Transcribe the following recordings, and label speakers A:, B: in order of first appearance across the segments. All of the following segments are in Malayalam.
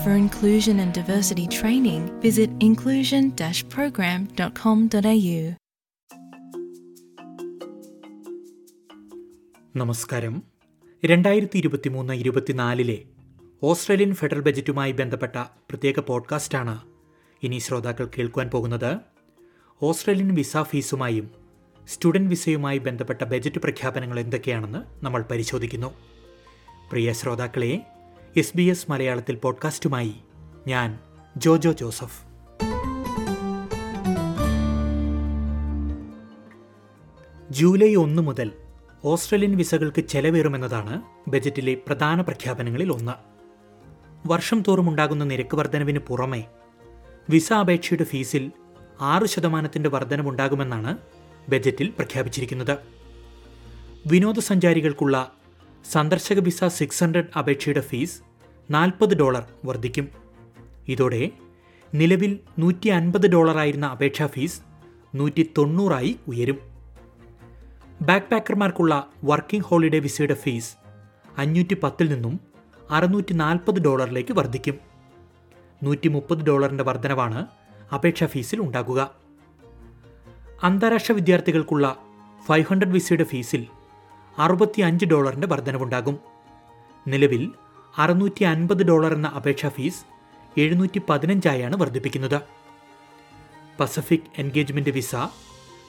A: For inclusion and diversity training, visit inclusion program.com.au.
B: നമസ്കാരം. രണ്ടായിരത്തി ഇരുപത്തിമൂന്ന് ഇരുപത്തിനാലിലെ ഓസ്ട്രേലിയൻ ഫെഡറൽ ബജറ്റുമായി ബന്ധപ്പെട്ട പ്രത്യേക പോഡ്കാസ്റ്റാണ് ഇനി ശ്രോതാക്കൾ കേൾക്കുവാൻ പോകുന്നത്. ഓസ്ട്രേലിയൻ വിസ ഫീസുമായും സ്റ്റുഡന്റ് വിസയുമായി ബന്ധപ്പെട്ട ബജറ്റ് പ്രഖ്യാപനങ്ങൾ എന്തൊക്കെയാണെന്ന് നമ്മൾ പരിശോധിക്കുന്നു. പ്രിയ ശ്രോതാക്കളെ എസ് ബി എസ് മലയാളത്തിൽ പോഡ്കാസ്റ്റുമായി ഞാൻ ജോജോ ജോസഫ്. ജൂലൈ ഒന്ന് മുതൽ ഓസ്ട്രേലിയൻ വിസകൾക്ക് ചെലവേറുമെന്നതാണ് ബജറ്റിലെ പ്രധാന പ്രഖ്യാപനങ്ങളിൽ ഒന്ന്. വർഷം തോറും ഉണ്ടാകുന്ന നിരക്ക് വർധനവിന് പുറമെ വിസ അപേക്ഷയുടെ ഫീസിൽ ആറ് ശതമാനത്തിന്റെ വർധനവുണ്ടാകുമെന്നാണ് ബജറ്റിൽ പ്രഖ്യാപിച്ചിരിക്കുന്നത്. വിനോദസഞ്ചാരികൾക്കുള്ള സന്ദർശക വിസ സിക്സ് ഹൺഡ്രഡ് അപേക്ഷയുടെ ഫീസ് നാൽപ്പത് ഡോളർ വർദ്ധിക്കും. ഇതോടെ നിലവിൽ നൂറ്റി അൻപത് ഡോളറായിരുന്ന അപേക്ഷാ ഫീസ് നൂറ്റി തൊണ്ണൂറായി ഉയരും. ബാക്ക് പാക്കർമാർക്കുള്ള വർക്കിംഗ് ഹോളിഡേ വിസയുടെ ഫീസ് അഞ്ഞൂറ്റി പത്തിൽ നിന്നും അറുന്നൂറ്റി നാൽപ്പത് ഡോളറിലേക്ക് വർദ്ധിക്കും. നൂറ്റി മുപ്പത് ഡോളറിന്റെ വർധനവാണ് അപേക്ഷാ ഫീസിൽ ഉണ്ടാകുക. അന്താരാഷ്ട്ര വിദ്യാർത്ഥികൾക്കുള്ള ഫൈവ് ഹൺഡ്രഡ് വിസയുടെ ഫീസിൽ അറുപത്തി അഞ്ച് ഡോളറിന്റെ വർധനവുണ്ടാകും. നിലവിൽ അറുന്നൂറ്റി അൻപത് ഡോളർ എന്ന അപേക്ഷാ ഫീസ് എഴുന്നൂറ്റി പതിനഞ്ചായാണ് വർദ്ധിപ്പിക്കുന്നത്. Pacific engagement visa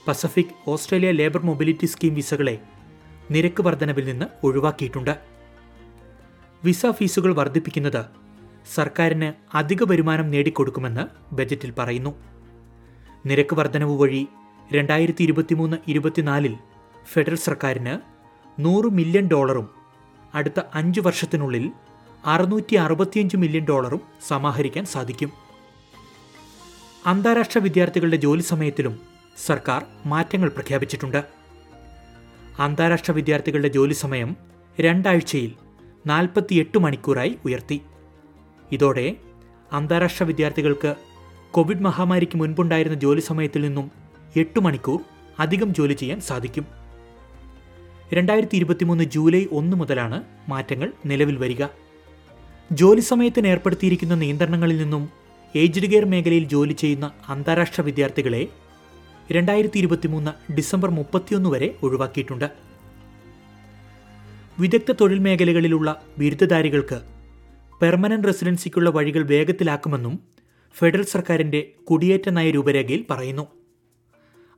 B: Pacific Australia labour mobility scheme വിസകളെ നിരക്ക് വർധനവിൽ നിന്ന് ഒഴിവാക്കിയിട്ടുണ്ട്. വിസ ഫീസുകൾ വർദ്ധിപ്പിക്കുന്നത് സർക്കാരിന് അധിക വരുമാനം നേടിക്കൊടുക്കുമെന്ന് ബജറ്റിൽ പറയുന്നു. നിരക്ക് വർധനവ് വഴി രണ്ടായിരത്തി ഇരുപത്തിമൂന്ന് ഇരുപത്തിനാലിൽ ഫെഡറൽ സർക്കാരിന് നൂറ് മില്യൺ ഡോളറും അടുത്ത അഞ്ച് വർഷത്തിനുള്ളിൽ അറുന്നൂറ്റി അറുപത്തിയഞ്ച് മില്യൺ ഡോളറും സമാഹരിക്കാൻ സാധിക്കും. അന്താരാഷ്ട്ര വിദ്യാർത്ഥികളുടെ ജോലി സമയത്തിലും സർക്കാർ മാറ്റങ്ങൾ പ്രഖ്യാപിച്ചിട്ടുണ്ട്. അന്താരാഷ്ട്ര വിദ്യാർത്ഥികളുടെ ജോലി സമയം രണ്ടാഴ്ചയിൽ നാൽപ്പത്തിയെട്ട് മണിക്കൂറായി ഉയർത്തി. ഇതോടെ അന്താരാഷ്ട്ര വിദ്യാർത്ഥികൾക്ക് കോവിഡ് മഹാമാരിക്ക് മുൻപുണ്ടായിരുന്ന ജോലി സമയത്തിൽ നിന്നും എട്ട് മണിക്കൂർ അധികം ജോലി ചെയ്യാൻ സാധിക്കും. രണ്ടായിരത്തി ഇരുപത്തിമൂന്ന് ജൂലൈ ഒന്ന് മുതലാണ് മാറ്റങ്ങൾ നിലവിൽ വരിക. ജോലി സമയത്തിന് ഏർപ്പെടുത്തിയിരിക്കുന്ന നിയന്ത്രണങ്ങളിൽ നിന്നും ഏജ്ഡ് കെയർ മേഖലയിൽ ജോലി ചെയ്യുന്ന അന്താരാഷ്ട്ര വിദ്യാർത്ഥികളെ രണ്ടായിരത്തി ഇരുപത്തിമൂന്ന് ഡിസംബർ മുപ്പത്തിയൊന്ന് വരെ ഒഴിവാക്കിയിട്ടുണ്ട്. വിദഗ്ധ തൊഴിൽ മേഖലകളിലുള്ള ബിരുദധാരികൾക്ക് പെർമനന്റ് റെസിഡൻസിക്കുള്ള വഴികൾ വേഗത്തിലാക്കുമെന്നും ഫെഡറൽ സർക്കാരിന്റെ കുടിയേറ്റ നയ രൂപരേഖയിൽ പറയുന്നു.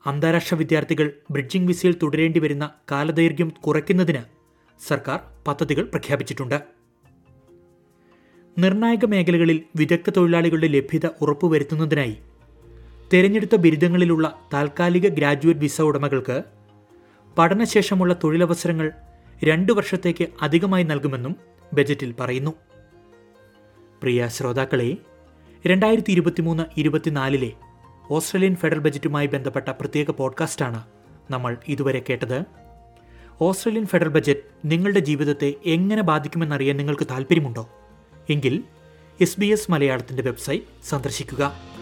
B: അന്താരാഷ്ട്ര വിദ്യാർത്ഥികൾ ബ്രിഡ്ജിംഗ് വിസയിൽ തുടരേണ്ടി വരുന്ന കാലദൈർഘ്യം കുറയ്ക്കുന്നതിന് സർക്കാർ പദ്ധതികൾ പ്രഖ്യാപിച്ചിട്ടുണ്ട്. നിർണായക മേഖലകളിൽ വിദഗ്ധ തൊഴിലാളികളുടെ ലഭ്യത ഉറപ്പുവരുത്തുന്നതിനായി തിരഞ്ഞെടുത്ത ബിരുദങ്ങളിലുള്ള താൽക്കാലിക ഗ്രാജുവേറ്റ് വിസ ഉടമകൾക്ക് പഠനശേഷമുള്ള തൊഴിലവസരങ്ങൾ രണ്ടു വർഷത്തേക്ക് അധികമായി നൽകുമെന്നും ബജറ്റിൽ പറയുന്നു. പ്രിയ ശ്രോതാക്കളെ രണ്ടായിരത്തി ഇരുപത്തിമൂന്ന് ഇരുപത്തിനാലിലെ ഓസ്ട്രേലിയൻ ഫെഡറൽ ബജറ്റുമായി ബന്ധപ്പെട്ട പ്രത്യേക പോഡ്കാസ്റ്റാണ് നമ്മൾ ഇതുവരെ കേട്ടത്. ഓസ്ട്രേലിയൻ ഫെഡറൽ ബജറ്റ് നിങ്ങളുടെ ജീവിതത്തെ എങ്ങനെ ബാധിക്കുമെന്നറിയാൻ നിങ്ങൾക്ക് താല്പര്യമുണ്ടോ എങ്കിൽ എസ് ബി എസ് മലയാളത്തിന്റെ വെബ്സൈറ്റ് സന്ദർശിക്കുക.